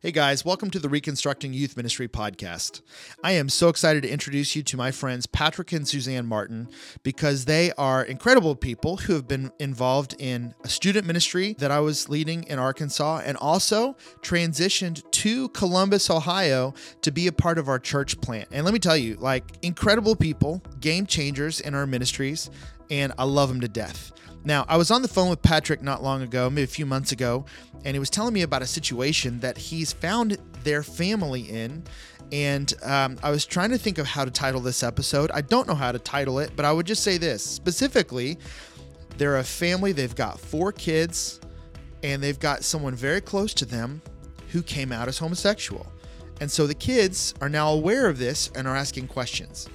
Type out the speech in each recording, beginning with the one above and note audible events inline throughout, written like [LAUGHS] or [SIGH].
Hey guys, welcome to the Reconstructing Youth Ministry podcast. I am so excited to introduce you to my friends Patrick and Suzanne Martin because they are incredible people who have been involved in a student ministry that I was leading in Arkansas and also transitioned to Columbus, Ohio to be a part of our church plant. And let me tell you, like incredible people, game changers in our ministries, and I love them to death. Now, I was on the phone with Patrick not long ago, maybe a few months ago, and he was telling me about a situation that he's found their family in. And um, I was trying to think of how to title this episode. I don't know how to title it, but I would just say this specifically they're a family, they've got four kids, and they've got someone very close to them who came out as homosexual. And so the kids are now aware of this and are asking questions.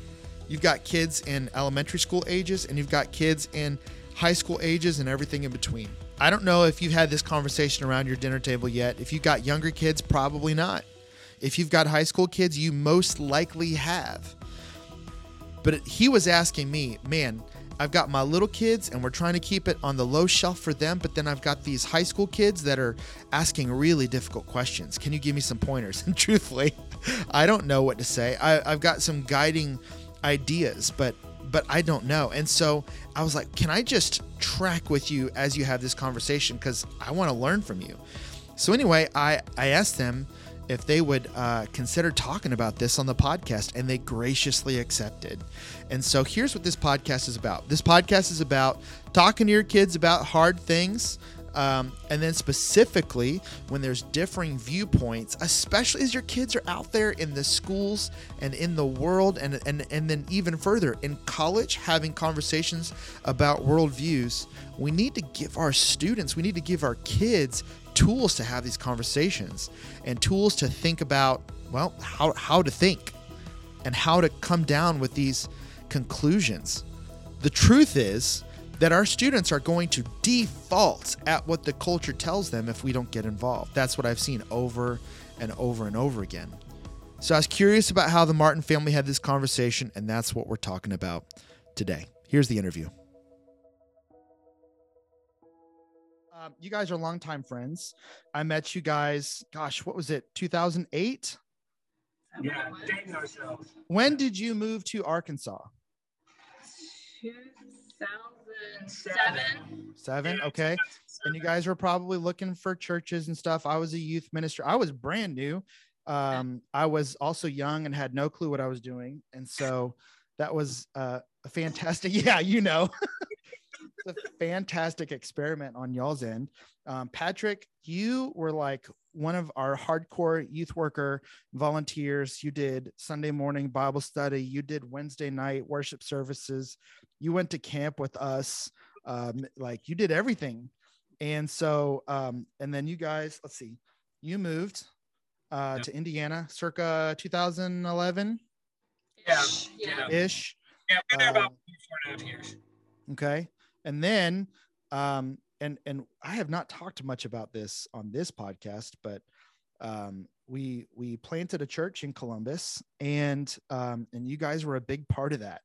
You've got kids in elementary school ages, and you've got kids in high school ages, and everything in between. I don't know if you've had this conversation around your dinner table yet. If you've got younger kids, probably not. If you've got high school kids, you most likely have. But he was asking me, man, I've got my little kids and we're trying to keep it on the low shelf for them, but then I've got these high school kids that are asking really difficult questions. Can you give me some pointers? [LAUGHS] And truthfully, I don't know what to say. I, have got some guiding ideas, but but I don't know. And so I was like, can I just track with you as you have this conversation? Because I want to learn from you. So anyway, I, I asked them if they would uh, consider talking about this on the podcast, and they graciously accepted. And so here's what this podcast is about this podcast is about talking to your kids about hard things, um, and then specifically when there's differing viewpoints, especially as your kids are out there in the schools and in the world, and and and then even further in college, having conversations about worldviews, we need to give our students, we need to give our kids tools to have these conversations and tools to think about well how how to think and how to come down with these conclusions. The truth is that our students are going to default at what the culture tells them if we don't get involved. That's what I've seen over and over and over again. So I was curious about how the Martin family had this conversation, and that's what we're talking about today. Here's the interview. Um, you guys are longtime friends. I met you guys, gosh, what was it, 2008? Yeah, dating ourselves. When did you move to Arkansas? 2000 seven. Seven, okay. And you guys were probably looking for churches and stuff. I was a youth minister. I was brand new. Um, I was also young and had no clue what I was doing, and so that was uh, a fantastic. [LAUGHS] Yeah, you know. a fantastic experiment on y'all's end. Um, Patrick, you were like one of our hardcore youth worker volunteers. You did Sunday morning Bible study, you did Wednesday night worship services, you went to camp with us. Um, like you did everything. And so, um, and then you guys, let's see, you moved uh, yeah. to Indiana circa 2011 yeah, yeah. ish. Yeah, been there about four and a half years. Okay and then um and and i have not talked much about this on this podcast but um we we planted a church in columbus and um and you guys were a big part of that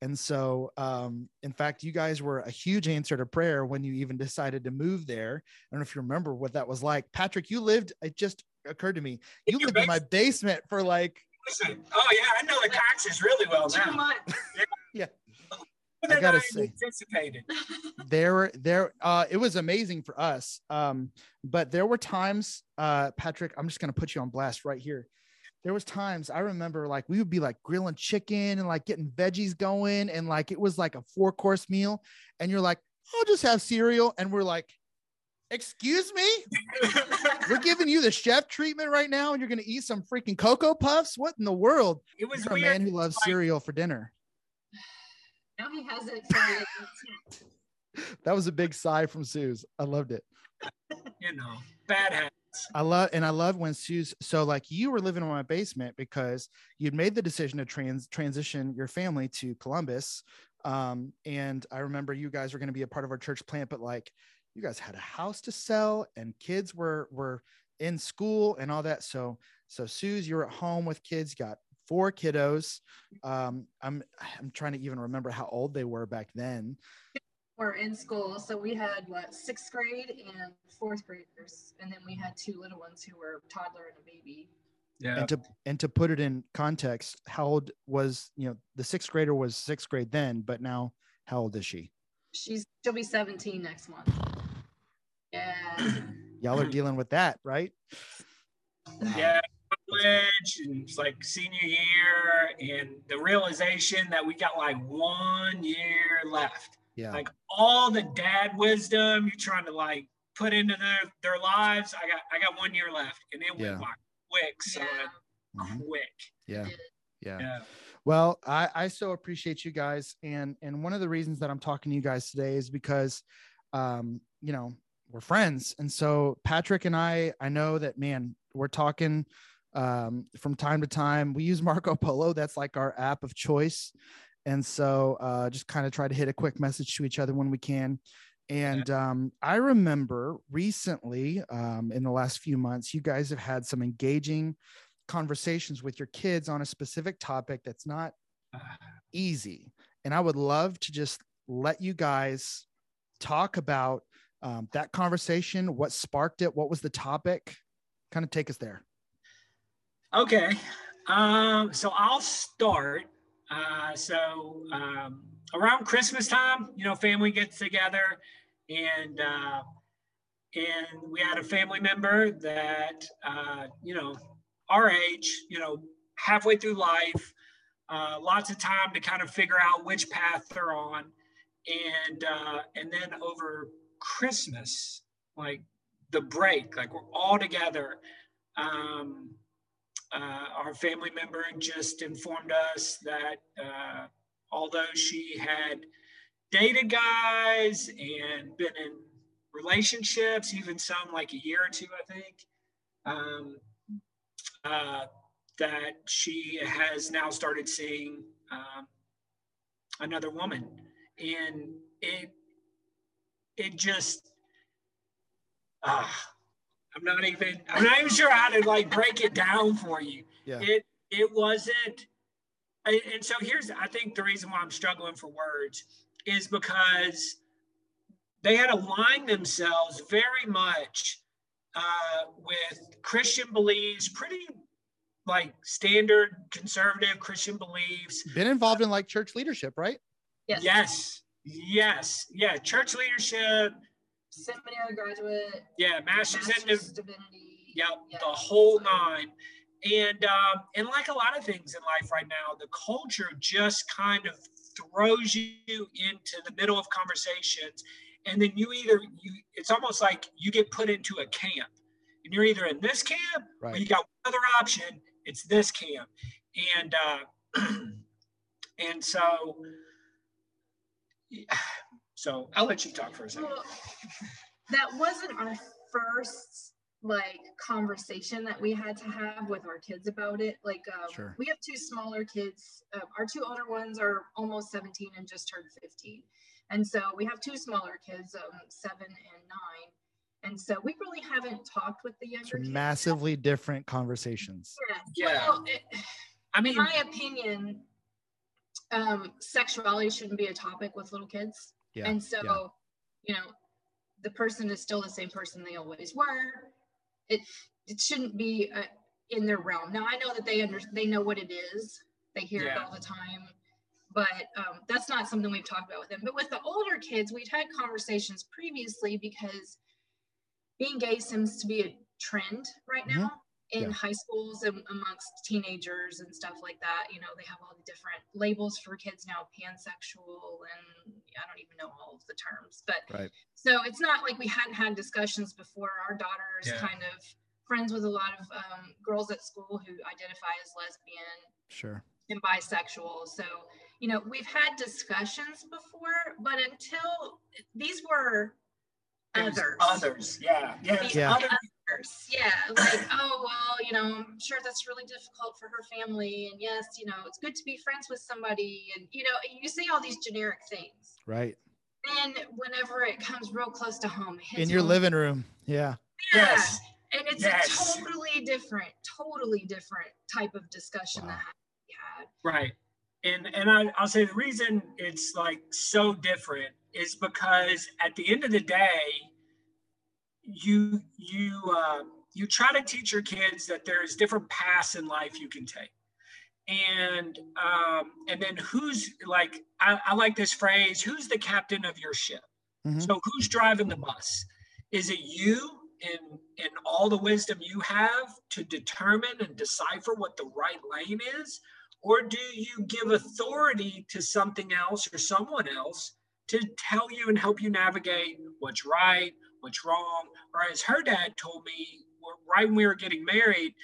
and so um in fact you guys were a huge answer to prayer when you even decided to move there i don't know if you remember what that was like patrick you lived it just occurred to me you lived in my basement for like Listen, oh yeah, I know the Coxes really well now. yeah. [LAUGHS] yeah. I gotta say, anticipated. [LAUGHS] there were there. Uh, it was amazing for us. Um, but there were times, uh, Patrick. I'm just gonna put you on blast right here. There was times I remember like we would be like grilling chicken and like getting veggies going, and like it was like a four course meal, and you're like, I'll just have cereal, and we're like, excuse me we're giving you the chef treatment right now and you're going to eat some freaking cocoa puffs what in the world it was a man who loves cereal for dinner now he has it. that was a big sigh from Suze. I loved it. You know, bad habits. I love and I love when Suze. So like you were living in my basement because you'd made the decision to trans transition your family to Columbus. Um, and I remember you guys were going to be a part of our church plant, but like you guys had a house to sell and kids were were in school and all that. So so Suze, you're at home with kids, got four kiddos. Um, I'm I'm trying to even remember how old they were back then. were in school. So we had what sixth grade and fourth graders, and then we had two little ones who were toddler and a baby. Yeah. And to and to put it in context, how old was you know the sixth grader was sixth grade then, but now how old is she? She's she'll be 17 next month. Yeah. Y'all are dealing with that, right? Yeah. College and it's like senior year, and the realization that we got like one year left. Yeah. Like all the dad wisdom you're trying to like put into their their lives. I got I got one year left, and it went Yeah. by quick, son. Yeah. Mhm. Quick. Yeah. Yeah. Yeah. Well, I, I so appreciate you guys. And and one of the reasons that I'm talking to you guys today is because um, you know, we're friends. And so Patrick and I, I know that man, we're talking um from time to time. We use Marco Polo. That's like our app of choice. And so uh just kind of try to hit a quick message to each other when we can. And um, I remember recently, um, in the last few months, you guys have had some engaging conversations with your kids on a specific topic that's not [SIGHS] easy. And I would love to just let you guys talk about um, that conversation, what sparked it, what was the topic, kind of take us there. Okay. Um, so I'll start. Uh, so um, around Christmas time, you know, family gets together, and uh, and we had a family member that uh, you know our age, you know, halfway through life, uh, lots of time to kind of figure out which path they're on, and uh, and then over Christmas, like the break, like we're all together. Um, our family member just informed us that uh, although she had dated guys and been in relationships, even some like a year or two, I think, um, uh, that she has now started seeing um, another woman, and it it just ah. I'm not even I'm not even sure how to like break it down for you. Yeah. It it wasn't and and so here's I think the reason why I'm struggling for words is because they had aligned themselves very much uh, with Christian beliefs, pretty like standard conservative Christian beliefs. Been involved in like church leadership, right? Yes. Yes, yes, yeah, church leadership, Seminary graduate. yeah, masters in divinity. Yep, Yeah. the whole nine. And um, and like a lot of things in life right now, the culture just kind of throws you into the middle of conversations, and then you either you it's almost like you get put into a camp, and you're either in this camp or you got one other option. It's this camp, and uh, [CLEARS THROAT] and so so I'll let you talk for a second. Well, that wasn't our first like conversation that we had to have with our kids about it. Like, um, Sure. we have two smaller kids. Uh, our two older ones are almost 17 and just turned 15. And so we have two smaller kids, um, seven and nine. And so we really haven't talked with the So younger kids. massively different conversations. Yeah. Yeah. Well, it, I mean, in my opinion, um, sexuality shouldn't be a topic with little kids. Yeah. And so, yeah. you know, the person is still the same person they always were. It it shouldn't be uh, in their realm. Now I know that they under they know what it is. They hear it all the time, but um, that's not something we've talked about with them. But with the older kids, we've had conversations previously because being gay seems to be a trend right Mhm. now in Yeah. high schools and amongst teenagers and stuff like that. You know, they have all the different labels for kids now, pansexual, and I don't even know all of the terms. But Right. so it's not like we hadn't had discussions before. Our daughter is Yeah. kind of friends with a lot of um, girls at school who identify as lesbian Sure. and bisexual. So, you know, we've had discussions before, but until these were There's others. Others, yeah, yeah. Yeah. Other, Others. Yeah, like, oh, well, you know, I'm sure that's really difficult for her family. And yes, you know, it's good to be friends with somebody. And, you know, you say all these generic things. Right. Then whenever it comes real close to home, it hits In your home. living room. Yeah. Yeah. yes, And it's Yes. a totally different, totally different type of discussion Wow. that had to be had. right. and and I, I'll say the reason it's like so different is because at the end of the day, you you uh, you try to teach your kids that there's different paths in life you can take. And um, and then who's like I, I, like this phrase who's the captain of your ship? Mm-hmm. so who's driving the bus? Is it you in in all the wisdom you have to determine and decipher what the right lane is? Or do you give authority to something else or someone else to tell you and help you navigate what's right what's wrong or as her dad told me right when we were getting married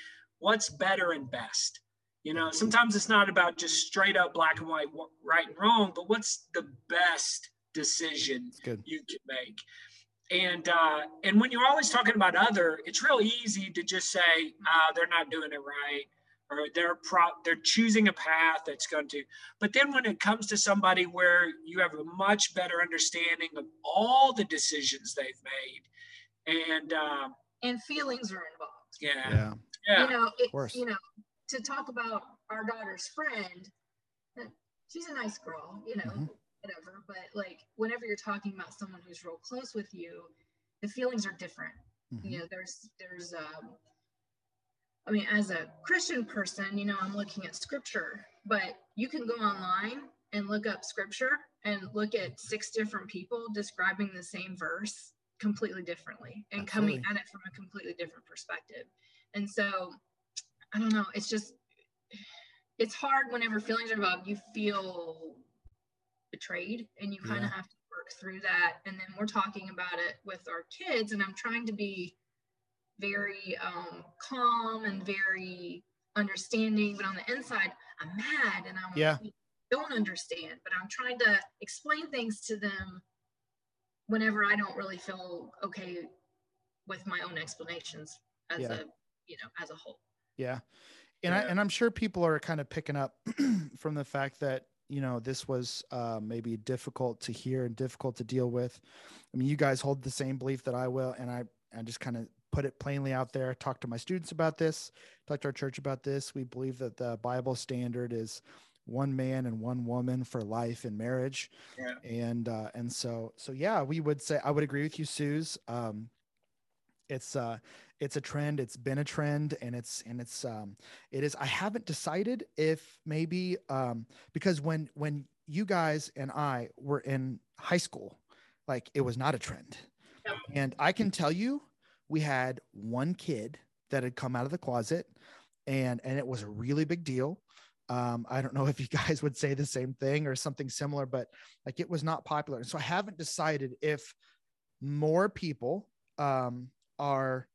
what's better and best? You know, sometimes it's not about just straight up black and white, right and wrong, but what's the best decision you can make? And uh, and when you're always talking about other, it's real easy to just say uh, they're not doing it right, or they're pro- they're choosing a path that's going to. But then when it comes to somebody where you have a much better understanding of all the decisions they've made, and uh, and feelings are involved. Yeah. Yeah. yeah. You know, it, you know, to talk about our daughter's friend, she's a nice girl, you know, mm-hmm. whatever. But like whenever you're talking about someone who's real close with you, the feelings are different. Mm-hmm. You know, there's there's um I mean, as a Christian person, you know, I'm looking at scripture, but you can go online and look up scripture and look at six different people describing the same verse completely differently and Absolutely. coming at it from a completely different perspective. And so I don't know. It's just it's hard whenever feelings are involved. You feel betrayed, and you kind of yeah. have to work through that. And then we're talking about it with our kids, and I'm trying to be very um, calm and very understanding, but on the inside, I'm mad and I'm yeah. don't understand. But I'm trying to explain things to them whenever I don't really feel okay with my own explanations as yeah. a you know as a whole. Yeah. And yeah. I and I'm sure people are kind of picking up [CLEARS THROAT] from the fact that you know this was uh, maybe difficult to hear and difficult to deal with. I mean, you guys hold the same belief that I will, and I I just kind of put it plainly out there. Talk to my students about this. Talk to our church about this. We believe that the Bible standard is one man and one woman for life and marriage. Yeah. And uh, and so so yeah, we would say I would agree with you, Suze. Um, it's uh it's a trend it's been a trend and it's and it's um it is i haven't decided if maybe um because when when you guys and i were in high school like it was not a trend and i can tell you we had one kid that had come out of the closet and and it was a really big deal. Um i don't know [LAUGHS] if you guys would say the same thing or something similar but like it was not popular. So i haven't decided if more people um are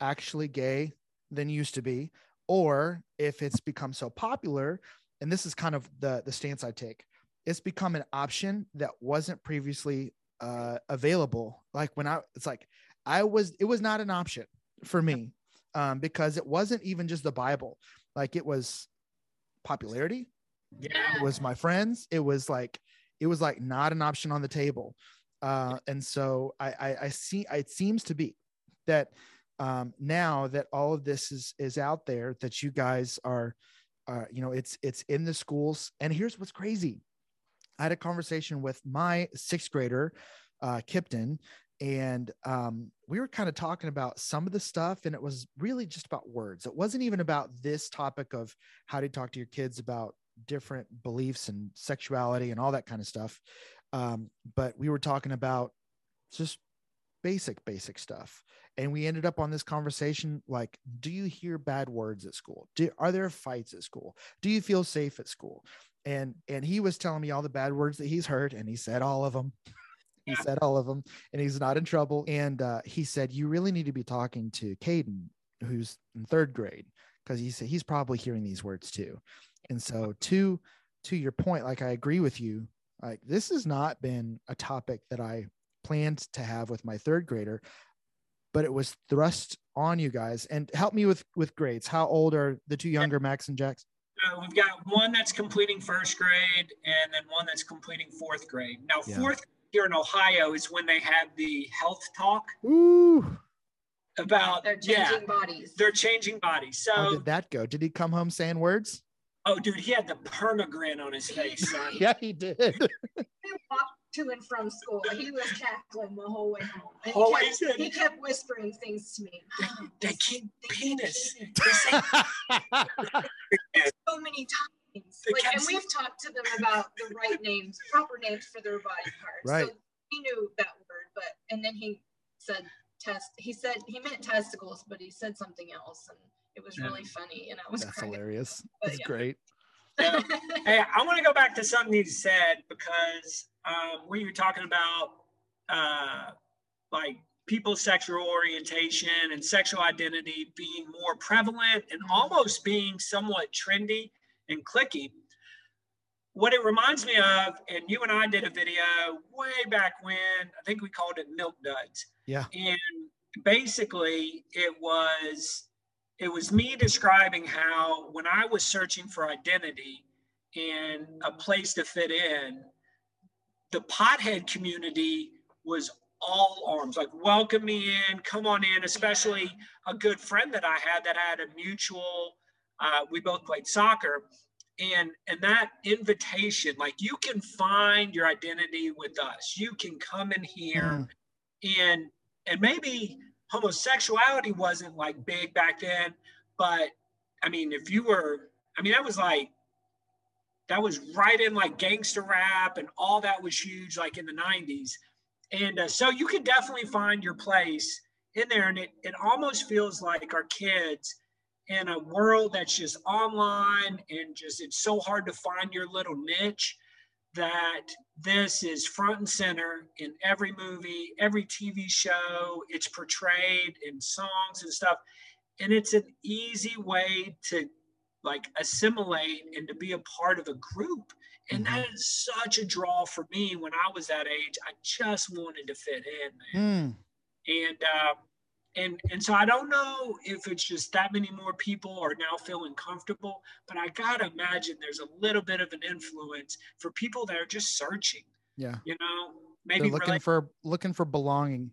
actually gay than used to be, or if it's become so popular, and this is kind of the the stance I take, it's become an option that wasn't previously uh, available. Like when I, it's like I was, it was not an option for me um, because it wasn't even just the Bible. Like it was popularity. Yeah. It was my friends. It was like, it was like not an option on the table. Uh, and so I, I, I see, it seems to be that um, now that all of this is is out there that you guys are uh, you know it's it's in the schools and here's what's crazy i had a conversation with my sixth grader uh, kipton and um, we were kind of talking about some of the stuff and it was really just about words. It wasn't even about this topic of how to talk to your kids about different beliefs and sexuality and all that kind of stuff um, but we were talking about just basic basic stuff. And we ended up on this conversation like do you hear bad words at school? Do are there fights at school? Do you feel safe at school? And and he was telling me all the bad words that he's heard and he said all of them he said all of them and he's not in trouble and uh, he said you really need to be talking to Caden who's in third grade because he said he's probably hearing these words too. And so to to your point like I agree with you like this has not been a topic that I planned to have with my third grader but it was thrust on you guys and help me with with grades. How old are the two younger max and jax? Uh, we've got one that's completing first grade and then one that's completing fourth grade. Now yeah. fourth here in ohio is when they have the health talk Ooh. about they're changing yeah, bodies they're changing bodies so how did that go did he come home saying words Oh, dude, he had the perma grin on his face, son. yeah, he did. He walked to and from school. He was cackling the whole way home. He, way oh, kept, he kept whispering things to me. Mom, They they [GASPS] keep they keep penis. penis They say [LAUGHS] so many times. They Like, and we've talked to them about the right names, proper names for their body parts. Right. So he knew that word, but and then he said test. He said he meant testicles, but he said something else, and it was Yeah. really funny, and I was That's crying. hilarious. But That's yeah. great. Yeah. [LAUGHS] hey, I want to go back to something you said because um, when you were talking about uh, like people's sexual orientation and sexual identity being more prevalent and almost being somewhat trendy and cliquey. What it reminds me of, and you and I did a video way back when, I think we called it Milk Duds. Yeah. And basically it was it was me describing how when I was searching for identity and a place to fit in, the pothead community was all arms, like welcome me in, come on in, especially a good friend that I had that had a mutual, uh, we both played soccer. And and that invitation, like you can find your identity with us. You can come in here Mm. and and maybe homosexuality wasn't like big back then but i mean if you were i mean that was like that was right in like gangster rap and all that was huge like in the 90s and uh, so you can definitely find your place in there and it, it almost feels like our kids in a world that's just online and just it's so hard to find your little niche that this is front and center in every movie, every TV show. It's portrayed in songs and stuff. And it's an easy way to like assimilate and to be a part of a group. And that is such a draw for me when I was that age. I just wanted to fit in, man. Mm. And uh, and and so I don't know if it's just that many more people are now feeling comfortable, but I gotta imagine there's a little bit of an influence for people that are just searching. Yeah. You know, They're maybe looking relate- for looking for belonging.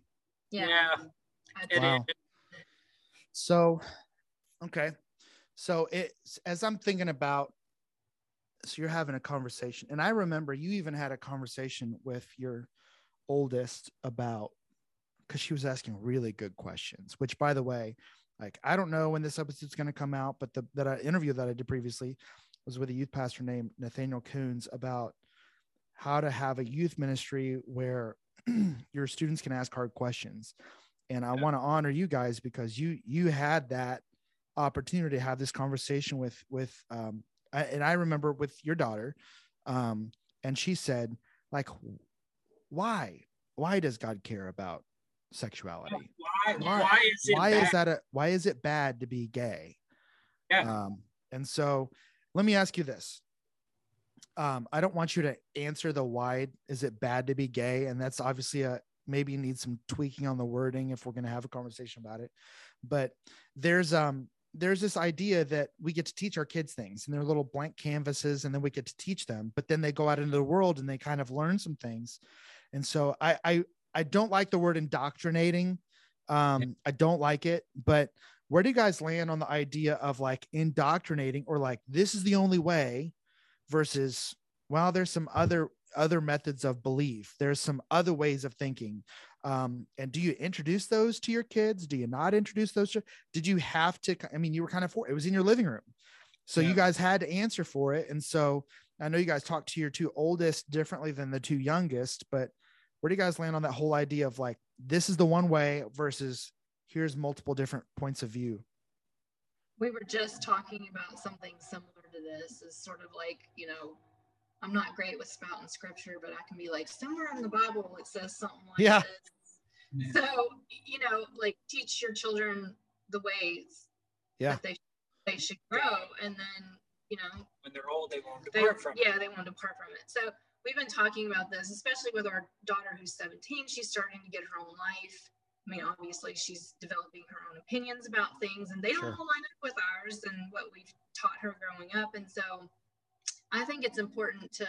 yeah. yeah, Wow. is. So, okay. So it's as I'm thinking about, so you're having a conversation, and I remember you even had a conversation with your oldest about because she was asking really good questions. Which, by the way, like I don't know when this episode's going to come out, but the that I, interview that I did previously was with a youth pastor named Nathaniel Coons about how to have a youth ministry where [CLEARS THROAT] your students can ask hard questions and i Yeah. want to honor you guys because you you had that opportunity to have this conversation with with um I, and i remember with your daughter um and she said like why why does god care about sexuality. Why, Why- why is it why bad? is that a why is it bad to be gay? Yeah. um and so let me ask you this. Um i don't want you to answer the why is it bad to be gay and that's obviously a maybe need some tweaking on the wording if we're going to have a conversation about it. But there's um there's this idea that we get to teach our kids things and they're little blank canvases and then we get to teach them but then they go out into the world and they kind of learn some things. And so i i i don't like the word indoctrinating. Um i don't like it but where do you guys land on the idea of like indoctrinating or like this is the only way versus well there's some other other methods of belief. There's some other ways of thinking. Um and do you introduce those to your kids? Do you not introduce those to, did you have to i mean you were kind of for it was in your living room. So you guys had to answer for it. And so i know you guys talked to your two oldest differently than the two youngest but where do you guys land on that whole idea of like this is the one way versus here's multiple different points of view we were just talking about something similar to this is sort of like you know i'm not great with spouting scripture but i can be like somewhere in the bible it says something like Yeah. this so you know like teach your children the ways Yeah. that they they should grow and then you know when they're old, they won't they, depart from it. yeah they won't depart from it so we've been talking about this especially with our daughter who's 17 she's starting to get her own life. I mean obviously she's developing her own opinions about things and they Sure. don't all line up with ours and what we've taught her growing up. And so i think it's important to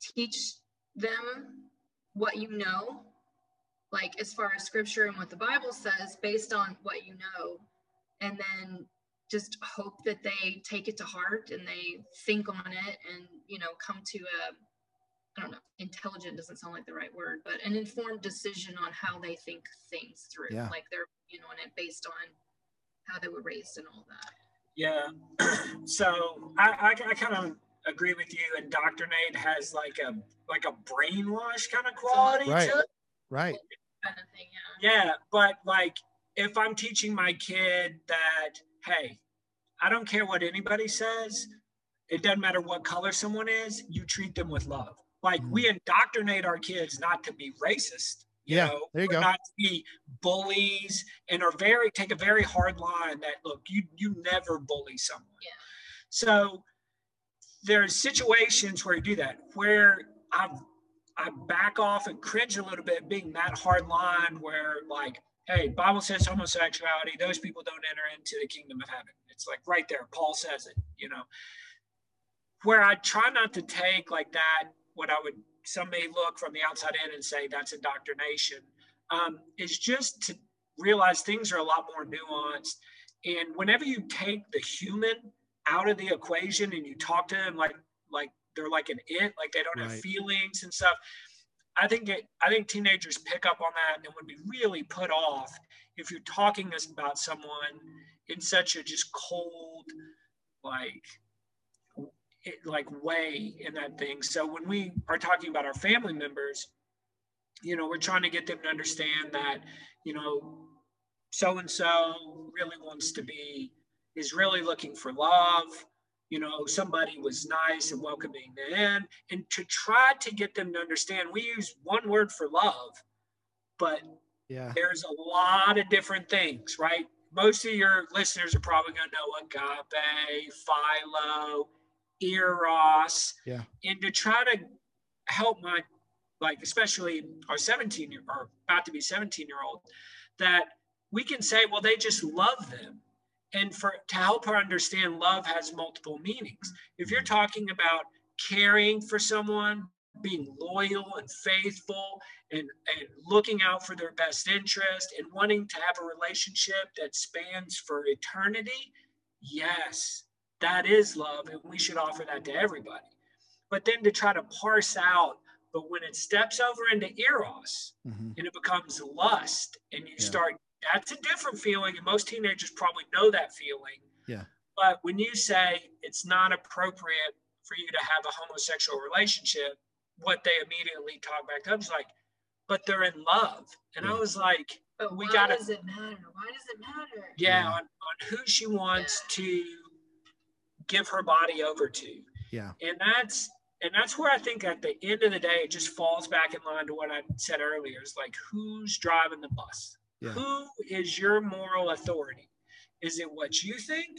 teach them what you know like as far as scripture and what the bible says based on what you know. And then just hope that they take it to heart and they think on it and you know come to a I don't know, intelligent doesn't sound like the right word, but an informed decision on how they think things through. Yeah. Like they're, you know, on it based on how they were raised and all that. Yeah. [CLEARS THROAT] so I, I, I kind of agree with you. Indoctrinate has like a like a brainwash kind of quality Right. to it. Right. Kind of thing, yeah. Yeah, but like if I'm teaching my kid that, hey, I don't care what anybody says, it doesn't matter what color someone is, you treat them with love. Like we mm-hmm. indoctrinate our kids not to be racist. You Yeah, know, there you go. Not to be bullies and are very take a very hard line that look, you you never bully someone. Yeah. So there's situations where you do that where I I back off and cringe a little bit being that hard line where like, hey, Bible says homosexuality, those people don't enter into the kingdom of heaven. It's like right there, Paul says it, you know. Where I try not to take like that, what I would some may look from the outside in and say that's indoctrination, um, is just to realize things are a lot more nuanced. And whenever you take the human out of the equation and you talk to them like like they're like an it, like they don't have feelings and stuff. I think it, I think teenagers pick up on that and would be really put off if you're talking about someone in such a just cold, like, it, like way in that thing. So when we are talking about our family members, you know, we're trying to get them to understand that, you know, so and so really wants to be is really looking for love you know somebody was nice and welcoming in and to try to get them to understand we use one word for love but Yeah. there's a lot of different things right most of your listeners are probably going to know agape philo eros Yeah. and to try to help my like especially our 17 year or about to be 17 year old that we can say well they just love them and for to help her understand love has multiple meanings if you're talking about caring for someone being loyal and faithful and, and looking out for their best interest and wanting to have a relationship that spans for eternity yes that is love and we should offer that to everybody but then to try to parse out but when it steps over into eros Mhm. and it becomes lust and you Yeah. start that's a different feeling and most teenagers probably know that feeling Yeah. but when you say it's not appropriate for you to have a homosexual relationship what they immediately talk back up is like but they're in love and i was like But We why gotta- Why does it matter? Why does it matter? yeah, Yeah. On, on who she wants to give her body over to Yeah. and that's and that's where i think at the end of the day it just falls back in line to what i said earlier is like who's driving the bus Yeah. who is your moral authority is it what you think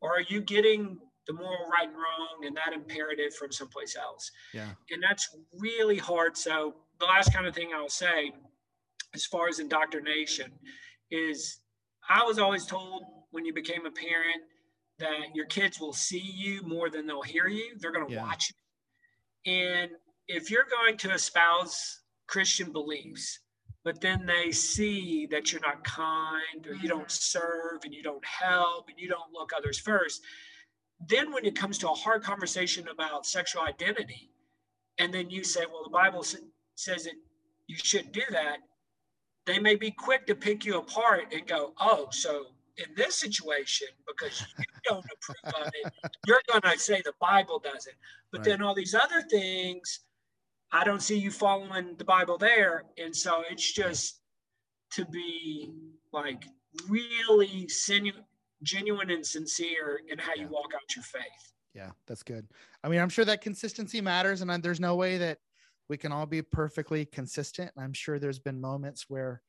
or are you getting the moral right and wrong and that imperative from someplace else Yeah. and that's really hard so the last kind of thing i'll say as far as indoctrination is i was always told when you became a parent that your kids will see you more than they'll hear you they're going to Yeah. watch you and if you're going to espouse christian beliefs but then they see that you're not kind or you don't mm-hmm. serve and you don't help and you don't look others first. Then when it comes to a hard conversation about sexual identity and then you say well the bible says that you shouldn't do that they may be quick to pick you apart and go oh so in this situation because you [LAUGHS] don't approve of it you're going to say the bible doesn't. But Right. then all these other things i don't see you following the bible there and so it's just to be like really sinu- genuine and sincere in how you walk out your faith Yeah, that's good. I mean, I'm sure that consistency matters, and I- there's no way that we can all be perfectly consistent. I'm sure there's been moments where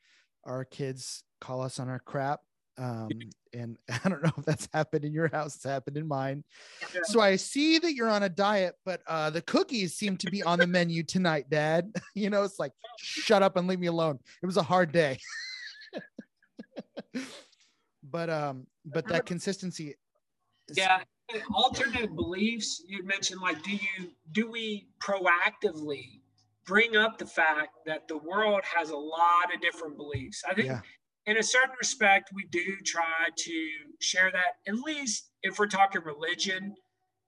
our kids call us on our crap. Um, [LAUGHS] and [LAUGHS] I don't know if that's happened in your house, it's happened in mine. Yeah. So I see that you're on a diet, but uh, the cookies seem to be on the menu tonight, Dad. [LAUGHS] you know, it's like, shut up and leave me alone. It was a hard day. but um, but that consistency. is- yeah alternative beliefs you mentioned like do you do we proactively bring up the fact that the world has a lot of different beliefs i think Yeah. In a certain respect, we do try to share that, at least if we're talking religion,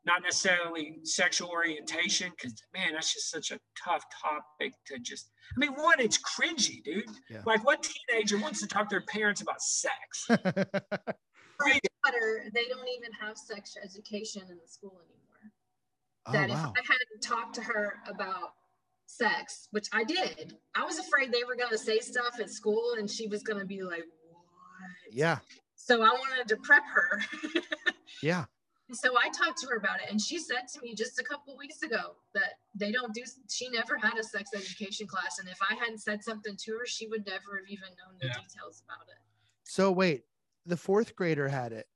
not necessarily sexual orientation, because man, that's just such a tough topic to just. I mean, one, it's cringy, dude. Yeah. Like, what teenager wants to talk to their parents about sex? My daughter, they don't even have sex education in the school anymore. oh, that wow. if I hadn't talked to her about sex, which I did, I was afraid they were going to say stuff at school and she was going to be like, what? Yeah. So I wanted to prep her. [LAUGHS] Yeah. so I talked to her about it and she said to me just a couple weeks ago that they don't do, she never had a sex education class. And if I hadn't said something to her, she would never have even known the Yeah. details about it. So wait, the fourth grader had it.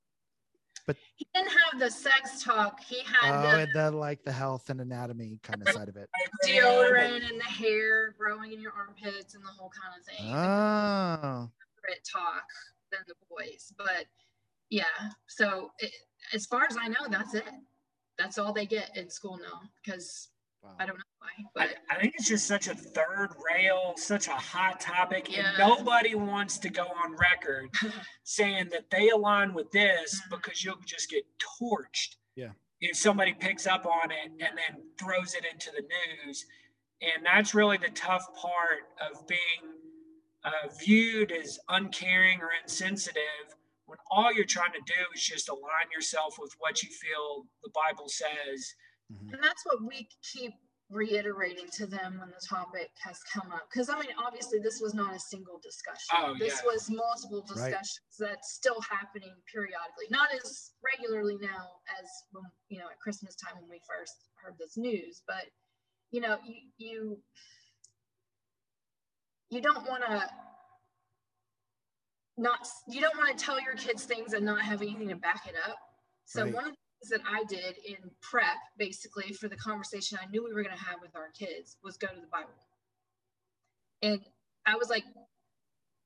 He didn't have the sex talk. He had Oh, the the like the health and anatomy kind of side of it. deodorant and the hair growing in your armpits and the whole kind of thing. Oh. talk than the boys. But yeah, so it, as far as I know, that's it. That's all they get in school now because Wow. I don't know why, I, I think it's just such a third rail, such a hot topic, Yeah. and nobody wants to go on record [LAUGHS] saying that they align with this Mhm. because you'll just get torched. Yeah. If somebody picks up on it and then throws it into the news. And that's really the tough part of being uh, viewed as uncaring or insensitive when all you're trying to do is just align yourself with what you feel the Bible says. Mhm. and that's what we keep reiterating to them when the topic has come up. Because I mean, obviously, this was not a single discussion. Oh, this yeah. was multiple Right. discussions that's still happening periodically, not as regularly now as when you know at Christmas time when we first heard this news, but you know, you you you don't want to not you don't want to tell your kids things and not have anything to back it up. So Right. one of the things that I did in prep, basically for the conversation I knew we were going to have with our kids, was go to the Bible. And I was like,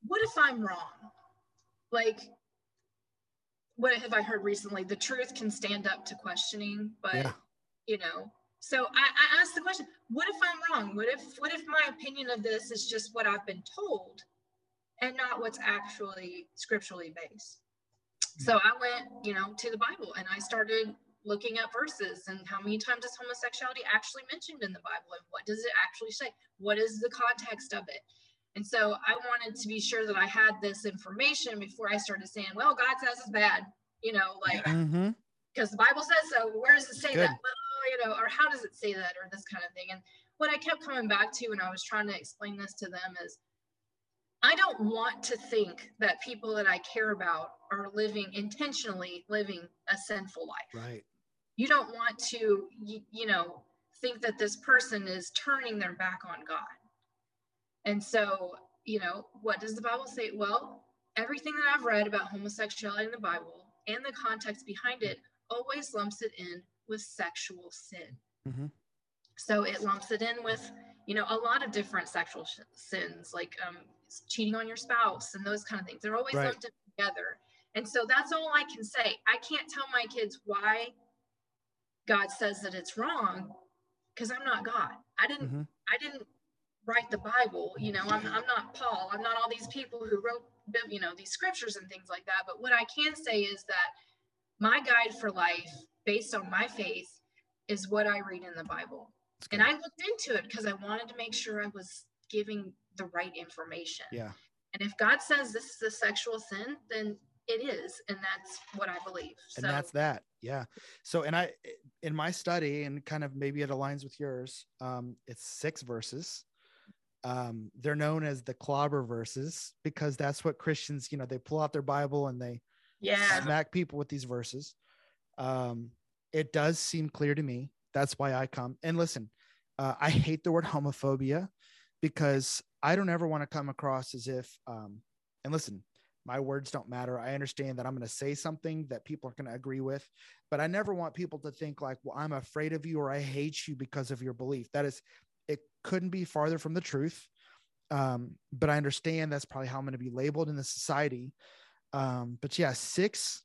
what if I'm wrong? Like, what have I heard recently? The truth can stand up to questioning, but Yeah. you know. So I, I asked the question: What if I'm wrong? What if what if my opinion of this is just what I've been told, and not what's actually scripturally based? So I went, you know, to the Bible and I started looking at verses and how many times is homosexuality actually mentioned in the Bible and what does it actually say? What is the context of it? And so I wanted to be sure that I had this information before I started saying, well, God says it's bad, you know, like Mm-hmm. because the Bible says so. Where does it say Good. that? Well, you know, or how does it say that, or this kind of thing. And what I kept coming back to when I was trying to explain this to them is, I don't want to think that people that I care about are living intentionally living a sinful life. Right. You don't want to, you, you know, think that this person is turning their back on God. And so, you know, what does the Bible say? Well, everything that I've read about homosexuality in the Bible and the context behind it always lumps it in with sexual sin. Mhm. So it lumps it in with, you know, a lot of different sexual sh- sins, like um, cheating on your spouse and those kind of things. They're always Right. lumped together. And so that's all I can say. I can't tell my kids why God says that it's wrong because I'm not God. I didn't Mhm. I didn't write the Bible, you know, I'm, I'm not Paul. I'm not all these people who wrote, you know, these scriptures and things like that. But what I can say is that my guide for life, based on my faith, is what I read in the Bible. And. I looked into it because I wanted to make sure I was giving the right information. Yeah. And if God says this is a sexual sin, then it is. And that's what I believe. and that's that yeah so and i in my study and kind of maybe it aligns with yours um it's six verses um they're known as the clobber verses because that's what christians you know they pull out their bible and they yeah. smack people with these verses um it does seem clear to me that's why i come. And listen uh, i hate the word homophobia because i don't ever want to come across as if um and listen my words don't matter. I understand that i'm going to say something that people are going to agree with but i never want people to think like well i'm afraid of you or i hate you because of your belief. That is it couldn't be farther from the truth um, but i understand that's probably how i'm going to be labeled in the society. Um, but yeah six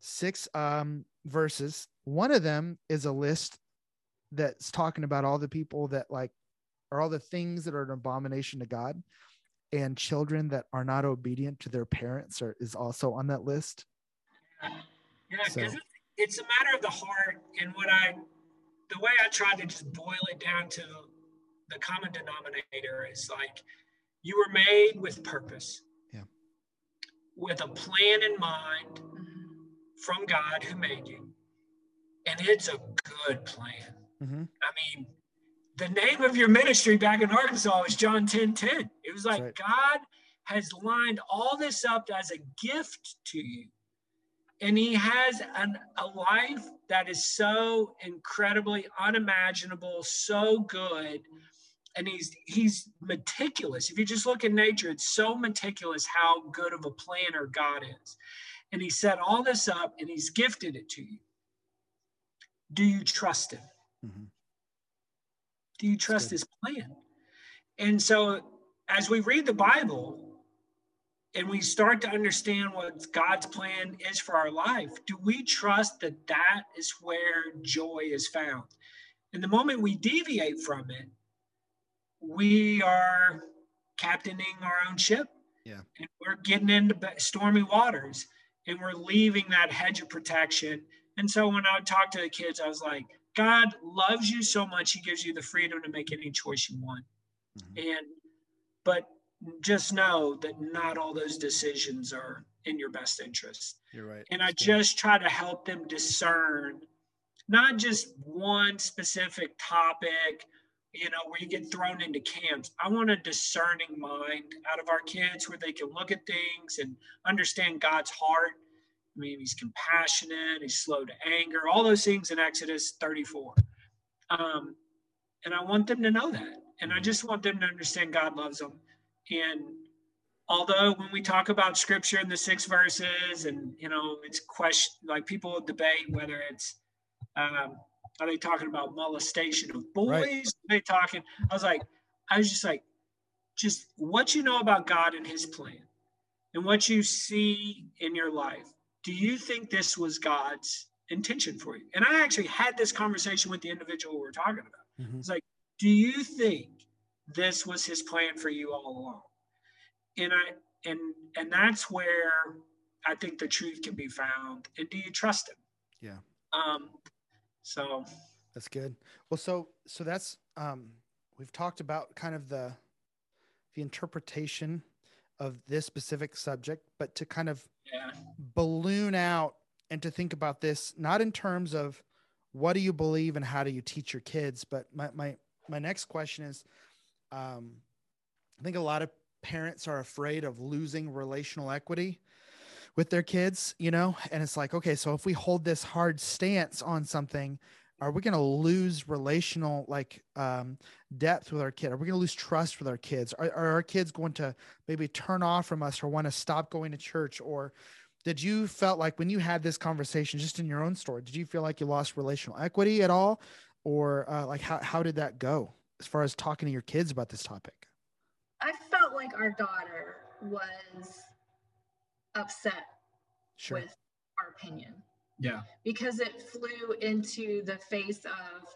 six um, verses. One of them is a list that's talking about all the people that like are all the things that are an abomination to god and children that are not obedient to their parents are is also on that list. Yeah, because so. it's, it's a matter of the heart, and what I, the way I try to just boil it down to the common denominator is like, you were made with purpose. Yeah. With a plan in mind mm-hmm. from God who made you, and it's a good plan. Mm-hmm. I mean, the name of your ministry back in Arkansas was John 10 10. It was like right. God has lined all this up as a gift to you. And he has an, a life that is so incredibly unimaginable, so good. And he's he's meticulous. If you just look at nature, it's so meticulous how good of a planner God is. And he set all this up and he's gifted it to you. Do you trust him? Mm-hmm. Do you trust his plan? And so as we read the Bible and we start to understand what God's plan is for our life, do we trust that that is where joy is found? And the moment we deviate from it, we are captaining our own ship. Yeah. And we're getting into stormy waters and we're leaving that hedge of protection. And so when I would talk to the kids, I was like, God loves you so much, He gives you the freedom to make any choice you want. Mm-hmm. And, but just know that not all those decisions are in your best interest. You're right. And I just try to help them discern not just one specific topic, you know, where you get thrown into camps. I want a discerning mind out of our kids where they can look at things and understand God's heart I mean, he's compassionate, he's slow to anger, all those things in Exodus 34. Um, and I want them to know that. And I just want them to understand God loves them. And although when we talk about scripture in the six verses and, you know, it's question, like people debate whether it's, um, are they talking about molestation of boys? Right. Are they talking, I was like, I was just like, just what you know about God and his plan and what you see in your life do you think this was God's intention for you? And I actually had this conversation with the individual we are talking about. Mm-hmm. It's like, do you think this was his plan for you all along? And I and and that's where I think the truth can be found. And do you trust him? Yeah. Um so that's good. Well, so so that's um we've talked about kind of the the interpretation of this specific subject, but to kind of balloon out and to think about this not in terms of what do you believe and how do you teach your kids, but my my my next question is, um, I think a lot of parents are afraid of losing relational equity with their kids, you know, and it's like, okay, so if we hold this hard stance on something, are we going to lose relational like um, depth with our kid? Are we going to lose trust with our kids? Are, are our kids going to maybe turn off from us or want to stop going to church? Or did you felt like when you had this conversation, just in your own story, did you feel like you lost relational equity at all? Or uh, like how, how did that go as far as talking to your kids about this topic? I felt like our daughter was upset sure. with our opinion yeah. Because it flew into the face of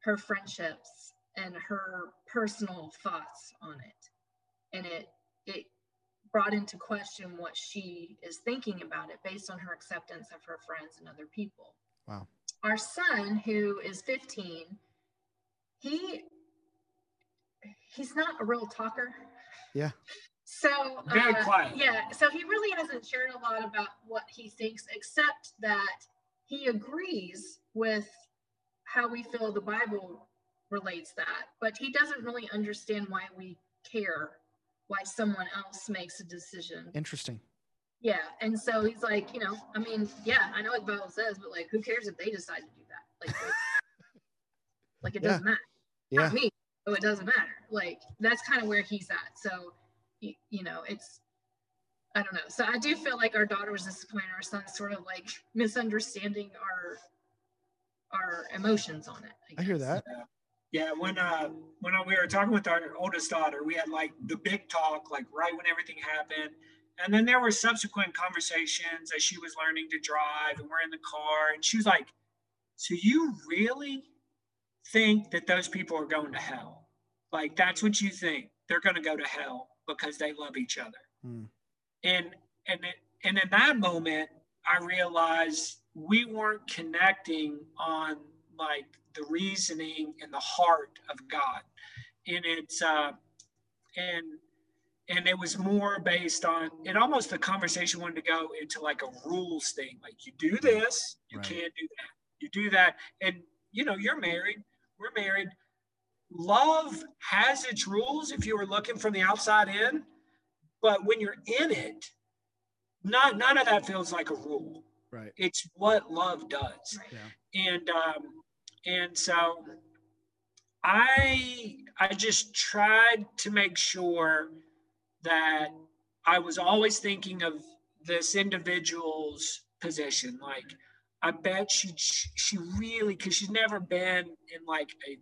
her friendships and her personal thoughts on it. And it it brought into question what she is thinking about it based on her acceptance of her friends and other people. Wow. Our son, who is 15, he he's not a real talker. Yeah. So very uh, quiet. Yeah. So he really hasn't shared a lot about what he thinks, except that he agrees with how we feel the Bible relates that, but he doesn't really understand why we care, why someone else makes a decision. Interesting. Yeah. And so he's like, you know, I mean, yeah, I know what the Bible says, but like, who cares if they decide to do that? Like, [LAUGHS] like it doesn't matter. Yeah. Not me, so it doesn't matter. Like, that's kind of where he's at. So you know, it's I don't know. So I do feel like our daughter was disappointed. Our son's sort of like misunderstanding our our emotions on it. I, I hear that. Yeah. yeah, when uh when we were talking with our oldest daughter, we had like the big talk, like right when everything happened. And then there were subsequent conversations as she was learning to drive and we're in the car. And she was like, So you really think that those people are going to hell? Like that's what you think. They're gonna go to hell because they love each other. Hmm. And and and in that moment, I realized we weren't connecting on like the reasoning and the heart of God, and it's uh, and and it was more based on it almost the conversation wanted to go into like a rules thing like you do this you Right. can't do that you do that and you know you're married we're married love has its rules if you were looking from the outside in but when you're in it not none of that feels like a rule Right. it's what love does Yeah. and um and so i i just tried to make sure that i was always thinking of this individual's position like i bet she she really because she's never been in like a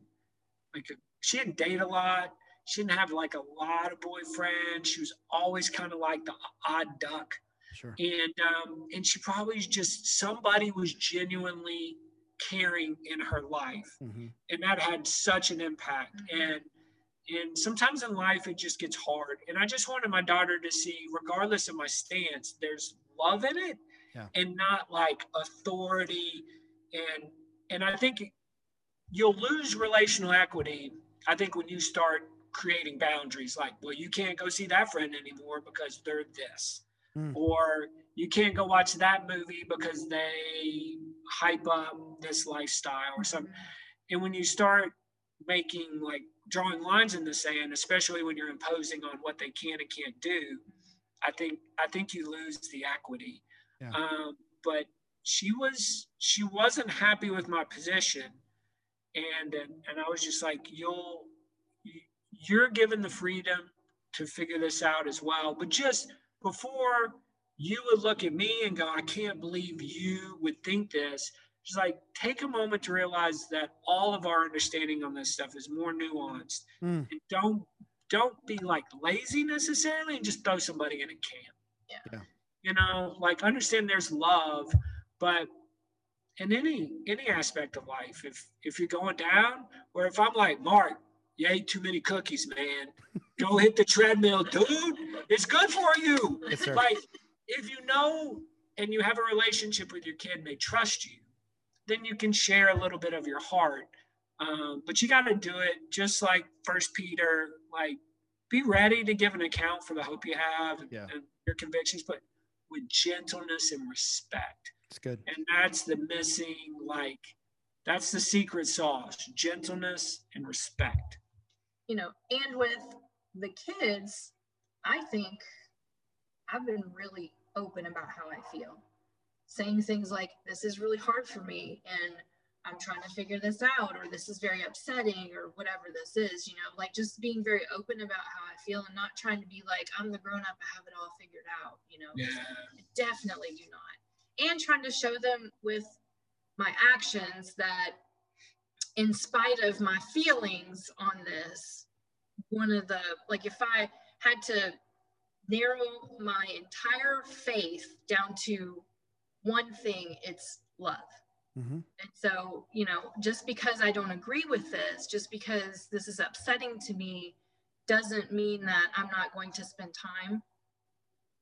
like a she didn't date a lot. She didn't have like a lot of boyfriends. She was always kind of like the odd duck. Sure. and um, and she probably just somebody was genuinely caring in her life. Mhm. and that had such an impact. And and sometimes in life it just gets hard. And i just wanted my daughter to see regardless of my stance there's love in it Yeah. and not like authority. And and i think you'll lose relational equity i think when you start creating boundaries like well you can't go see that friend anymore because they're this Hmm. or you can't go watch that movie because they hype up this lifestyle or something and when you start making like drawing lines in the sand especially when you're imposing on what they can and can't do i think i think you lose the equity Yeah. um, but she was she wasn't happy with my position and and, and i was just like you'll you're given the freedom to figure this out as well but just before you would look at me and go i can't believe you would think this Just like, take a moment to realize that all of our understanding on this stuff is more nuanced. Mm. And don't don't be like lazy necessarily and just throw somebody in a can. Yeah. Yeah. You know, like understand there's love, but in any any aspect of life, if if you're going down, or if I'm like, Mark, you ate too many cookies, man. Go hit the treadmill, dude. It's good for you Yes, like if you know and you have a relationship with your kid and they trust you then you can share a little bit of your heart um, but you got to do it just like first peter like be ready to give an account for the hope you have and, Yeah. and your convictions but with gentleness and respect It's good. and that's the missing like that's the secret sauce gentleness and respect you know, and with the kids, I think I've been really open about how I feel, saying things like, This is really hard for me, and I'm trying to figure this out, or this is very upsetting, or whatever this is, you know, like just being very open about how I feel and not trying to be like, I'm the grown up, I have it all figured out, you know. yeah Definitely do not. And trying to show them with my actions that, in spite of my feelings on this, one of the, like, if I had to narrow my entire faith down to one thing, it's love. hmm And so, you know, just because I don't agree with this, just because this is upsetting to me, doesn't mean that I'm not going to spend time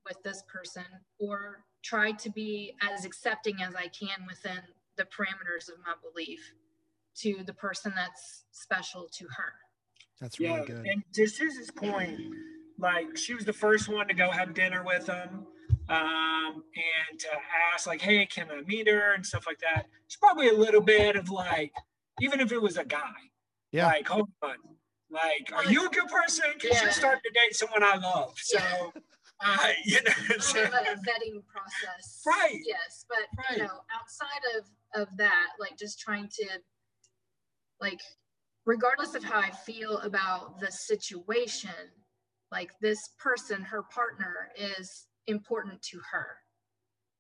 with this person or try to be as accepting as I can within the parameters of my belief to the person that's special to her. That's Yeah, really good. and to Suzanne's point, like she was the first one to go have dinner with him, um, and to ask like, "Hey, can I meet her?" and stuff like that. It's probably a little bit of like, even if it was a guy, Yeah. like, hold on, like, are you a good person? Because Yeah. you're starting to date someone I love, so, Yeah. Uh, you know, a little bit of vetting process. Right. Yes, but Right. you know, outside of of that, like just trying to, like, regardless of how I feel about the situation, like this person, her partner, is important to her,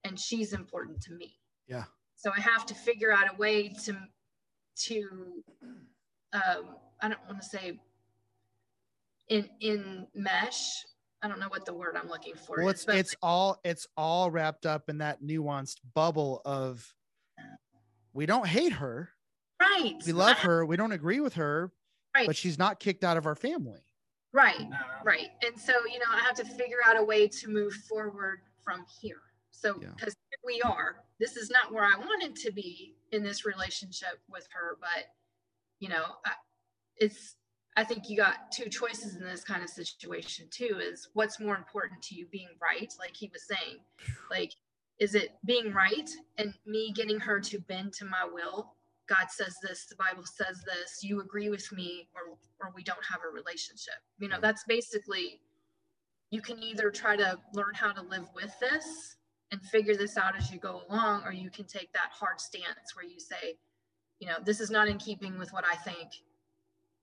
and she's important to me. Yeah. So I have to figure out a way to to um, I don't want to say in enmesh. I don't know what the word I'm looking for. Well, is, it's but it's all it's all wrapped up in that nuanced bubble of we don't hate her, right. we love her, we don't agree with her, Right. but she's not kicked out of our family. Right, right. And so, you know, I have to figure out a way to move forward from here. So, Yeah. because here we are, this is not where I wanted to be in this relationship with her, but, you know, I, it's, I think you got two choices in this kind of situation too is what's more important to you being right, like he was saying. Like, is it being right and me getting her to bend to my will? God says this, the Bible says this, you agree with me, or or we don't have a relationship. You know, mm. that's basically you can either try to learn how to live with this and figure this out as you go along, or you can take that hard stance where you say, you know, this is not in keeping with what I think,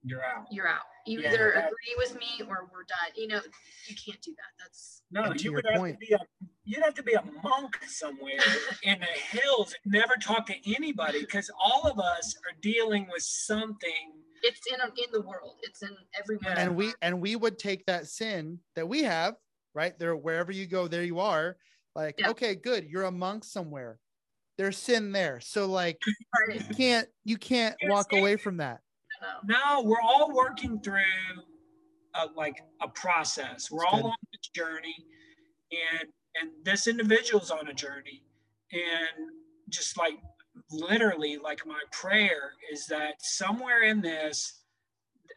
You're out. you're out. You Yeah, either agree with me or we're done. You know, you can't do that. That's No, to you your would have point- to be a you'd have to be a monk somewhere in the hills, never talk to anybody, because all of us are dealing with something. it's in in the world. It's in everywhere. and we and we would take that sin that we have right there wherever you go there you are like Yeah. okay good you're a monk somewhere there's sin there so like you can't you can't walk away from that No. No, we're all working through a, like a process. We're That's all good. on this journey, and and this individual's on a journey, and just like literally, like my prayer is that somewhere in this,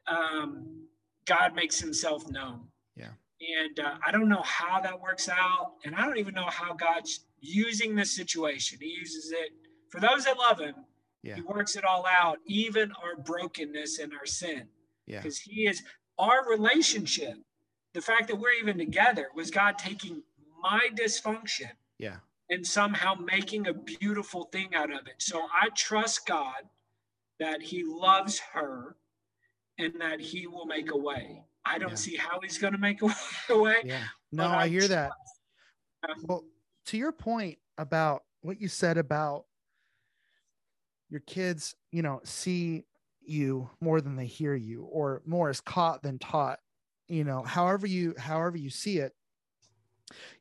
um, God makes Himself known. Yeah. And uh, I don't know how that works out, and I don't even know how God's using this situation. He uses it for those that love Him. Yeah. He works it all out, even our brokenness and our sin. Yeah. Because he is our relationship the fact that we're even together was god taking my dysfunction yeah. and somehow making a beautiful thing out of it. So i trust god that he loves her and that he will make a way. I don't Yeah. see how he's going to make a [LAUGHS] way yeah. no but i hear that. trust him. well to your point about what you said about your kids you know see you more than they hear you or more is caught than taught you know however you however you see it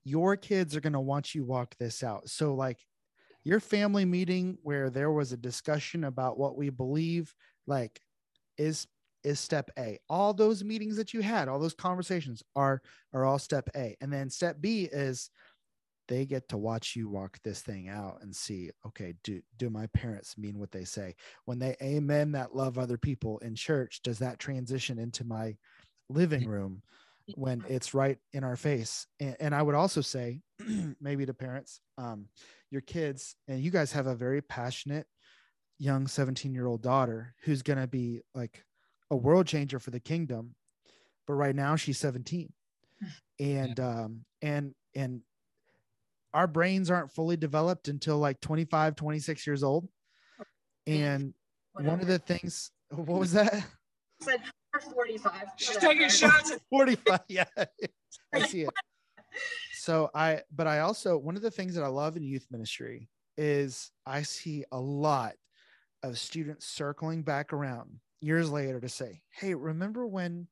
your kids are going to want you walk this out. So like your family meeting where there was a discussion about what we believe like is is step a. All those meetings that you had all those conversations are are all step a. And then step b is they get to watch you walk this thing out and see okay do do my parents mean what they say? When they amen that love other people in church does that transition into my living [LAUGHS] room when it's right in our face? And, and i would also say [CLEARS THROAT] maybe to parents um, your kids and you guys have a very passionate young 17 year old daughter who's going to be like a world changer for the kingdom but right now she's 17 [LAUGHS] and um and and our brains aren't fully developed until like 25 26 years old. And one of the things what was that? Said 45. she's taking shots. At [LAUGHS] 45 yeah. I see it. So i but i also one of the things that i love in youth ministry is i see a lot of students circling back around years later to say hey remember when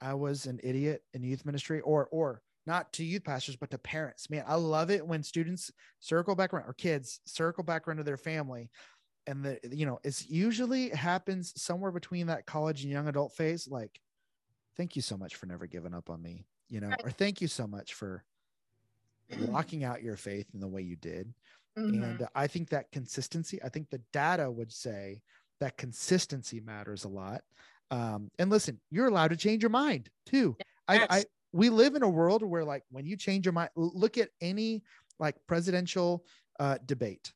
i was an idiot in youth ministry? Or or not to youth pastors but to parents man i love it when students circle back around or kids circle back around to their family and the you know it's usually happens somewhere between that college and young adult phase like thank you so much for never giving up on me you know Right. or thank you so much for walking out your faith in the way you did Mhm. and i think that consistency i think the data would say that consistency matters a lot um, and listen you're allowed to change your mind too I, I Yes. We live in a world where like when you change your mind look at any like presidential uh, debate.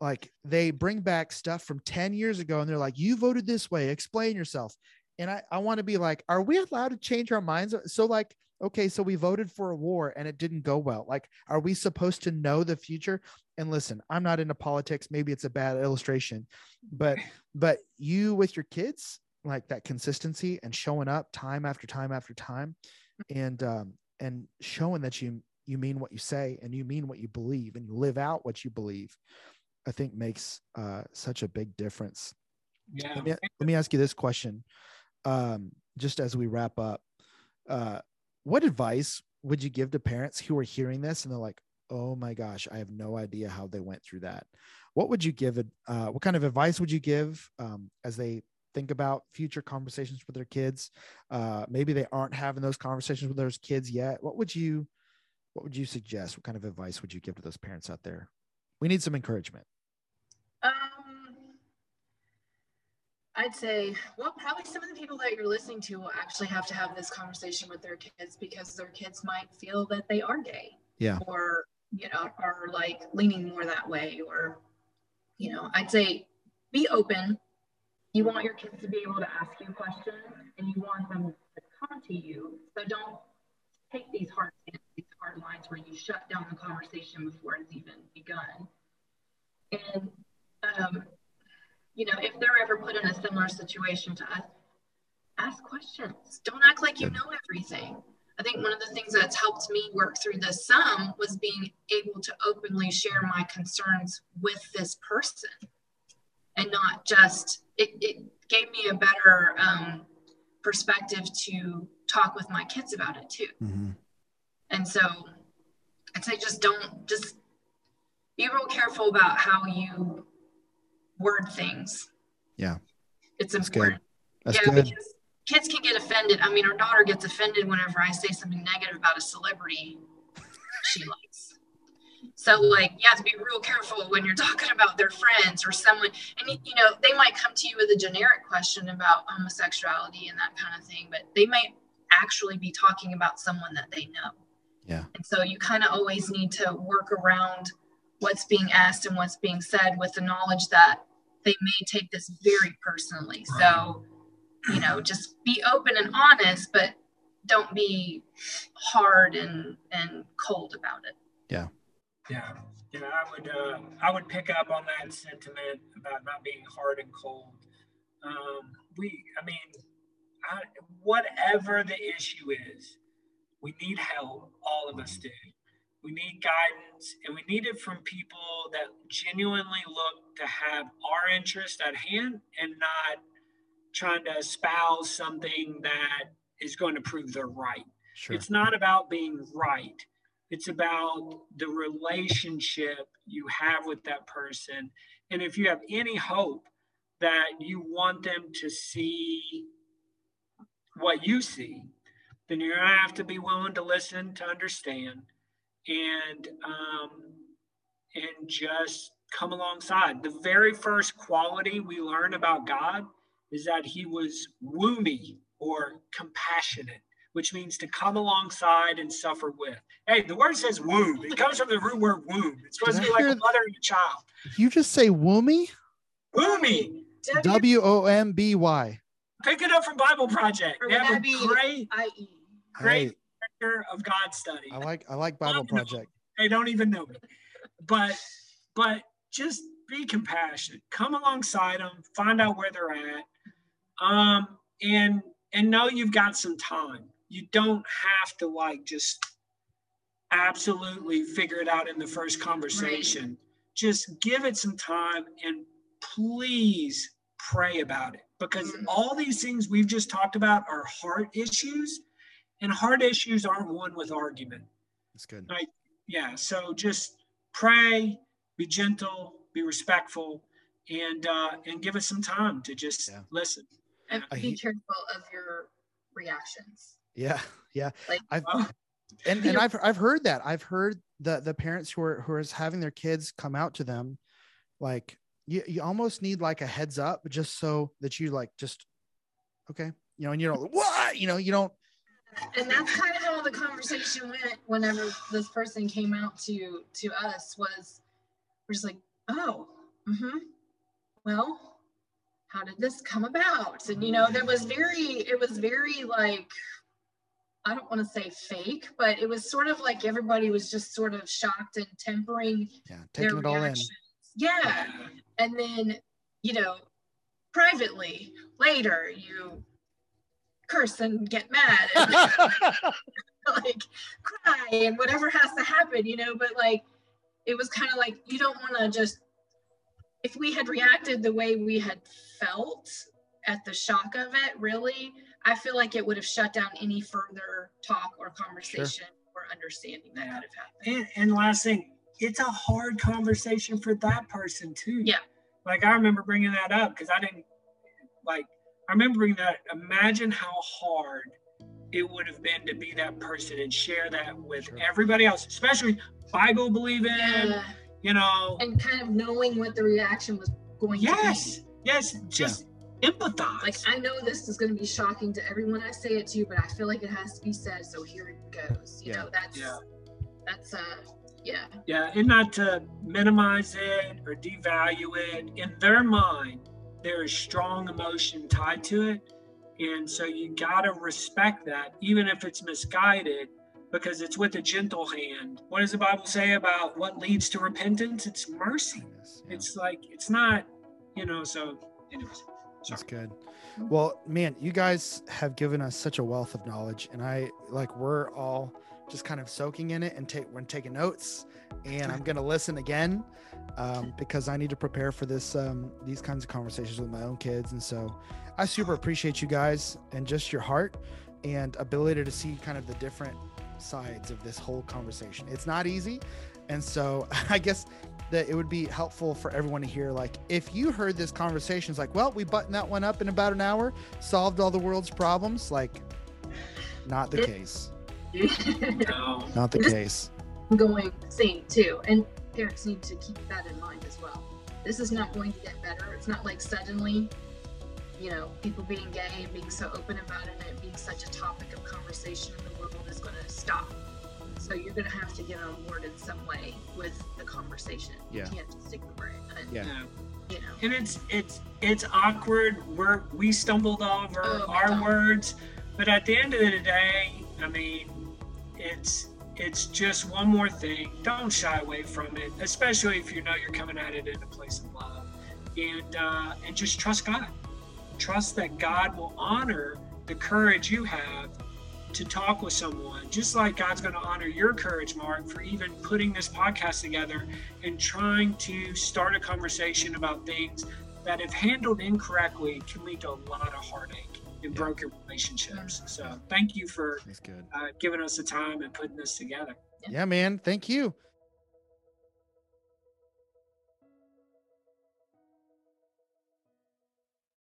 Like they bring back stuff from 10 years ago and they're like you voted this way. Explain yourself. And i, I want to be like are we allowed to change our minds? So like okay so we voted for a war and it didn't go well. Like are we supposed to know the future? And listen i'm not into politics. Maybe it's a bad illustration but [LAUGHS] but you with your kids like that consistency and showing up time after time after time and um and showing that you you mean what you say and you mean what you believe and you live out what you believe i think makes uh such a big difference. Yeah. Let me, let me ask you this question um just as we wrap up. Uh what advice would you give to parents who are hearing this and they're like oh my gosh i have no idea how they went through that. What would you give it uh what kind of advice would you give um as they think about future conversations with their kids uh, maybe they aren't having those conversations with those kids yet what would you what would you suggest what kind of advice would you give to those parents out there we need some encouragement um I'd say, well, probably some of the people that you're listening to will actually have to have this conversation with their kids because their kids might feel that they are gay. Yeah. Or, you know, are like leaning more that way. Or, you know, I'd say be open. You want your kids to be able to ask you questions and you want them to come to you. So don't take these hard these hard lines where you shut down the conversation before it's even begun. And um, you know, if they're ever put in a similar situation to us, ask questions. Don't act like you know everything. I think one of the things that's helped me work through this some was being able to openly share my concerns with this person and not just, it, it gave me a better um, perspective to talk with my kids about it too. Mm-hmm. And so I'd say just don't, just be real careful about how you word things. Yeah. It's important. That's yeah, good. because kids can get offended. I mean, our daughter gets offended whenever I say something negative about a celebrity she likes. So, like, you have to be real careful when you're talking about their friends or someone. And, you know, they might come to you with a generic question about homosexuality and that kind of thing, but they might actually be talking about someone that they know. Yeah. And so you kind of always need to work around what's being asked and what's being said with the knowledge that they may take this very personally. So, you know, just be open and honest, but don't be hard and and cold about it. Yeah. Yeah. Yeah, I would uh, I would pick up on that sentiment about not being hard and cold. Um, we, I mean, I, whatever the issue is, we need help. All of us do. We need guidance, and we need it from people that genuinely look to have our interest at hand and not trying to espouse something that is going to prove they're right. Sure. It's not about being right. It's about the relationship you have with that person. And if you have any hope that you want them to see what you see, then you're going to have to be willing to listen to understand and um, and just come alongside. The very first quality we learn about God is that He was woomy or compassionate, which means to come alongside and suffer with. Hey, the word says womb. It comes from the root word womb. It's supposed Did to be like a mother and a child. You just say woomy? Woomy. W O M B Y. Pick it up from Bible Project. They have a great, great of God study. I like I like Bible Project. They don't even know me, but but just be compassionate. Come alongside them. Find out where they're at, um, and and know you've got some time. You don't have to like just absolutely figure it out in the first conversation. Right. Just give it some time and please pray about it because mm-hmm. all these things we've just talked about are heart issues and heart issues aren't won with argument. That's good. Right? Yeah. So just pray, be gentle, be respectful, and uh, and give us some time to just yeah. listen. And be careful of your reactions. Yeah, yeah. Like, I've and, and [LAUGHS] I've I've heard that. I've heard the the parents who are who are having their kids come out to them, like you you almost need like a heads up just so that you like just okay, you know, and you don't what you know you don't and that's kind of how the conversation went whenever this person came out to to us was we're just like oh mm-hmm well how did this come about and you know there was very it was very like i don't want to say fake but it was sort of like everybody was just sort of shocked and tempering yeah taking it all in. yeah and then you know privately later you curse and get mad and [LAUGHS] [LAUGHS] like cry and whatever has to happen, you know, but like it was kind of like you don't want to just if we had reacted the way we had felt at the shock of it, really, I feel like it would have shut down any further talk or conversation sure. or understanding that could have happened. And, and last thing, it's a hard conversation for that person too. Yeah. Like I remember bringing that up because I didn't like I remember bringing that. Imagine how hard it would have been to be that person and share that with Sure. everybody else, especially Bible believing, Yeah. you know. And kind of knowing what the reaction was going to be. Yes, yes, just empathize. Like I know this is going to be shocking to everyone I say it to, but I feel like it has to be said. So here it goes. You Yeah. know, that's Yeah. that's uh yeah. Yeah, and not to minimize it or devalue it. In their mind, there is strong emotion tied to it. And so you got to respect that, even if it's misguided, because it's with a gentle hand. What does the Bible say about what leads to repentance? It's mercy. Yes, yeah. It's like, it's not, you know, so, anyways. That's good. Well, man, you guys have given us such a wealth of knowledge, and I like we're all just kind of soaking in it and take we're taking notes, and I'm gonna listen again um, because I need to prepare for this um, these kinds of conversations with my own kids, and so I super appreciate you guys and just your heart and ability to see kind of the different sides of this whole conversation. It's not easy, and so [LAUGHS] I guess that it would be helpful for everyone to hear like if you heard this conversation it's like well we buttoned that one up in about an hour solved all the world's problems like not the case No. not the Just- case going same too. And parents need to keep that in mind as well. This is not going to get better. It's not like suddenly, you know, people being gay and being so open about it and it being such a topic of conversation in the world is going to stop. So you're going to have to get on board in some way with the conversation. Yeah. You can't just ignore it. And, Yeah. You know, and it's it's it's awkward we're we stumbled over Oh, our God. words but at the end of the day i mean it's it's just one more thing don't shy away from it especially if you know you're coming at it in a place of love and uh and just trust god trust that god will honor the courage you have to talk with someone just like god's going to honor your courage mark for even putting this podcast together and trying to start a conversation about things that, if handled incorrectly, can lead to a lot of heartache and Yeah. broken relationships. So, thank you for uh, giving us the time and putting this together. yeah man thank you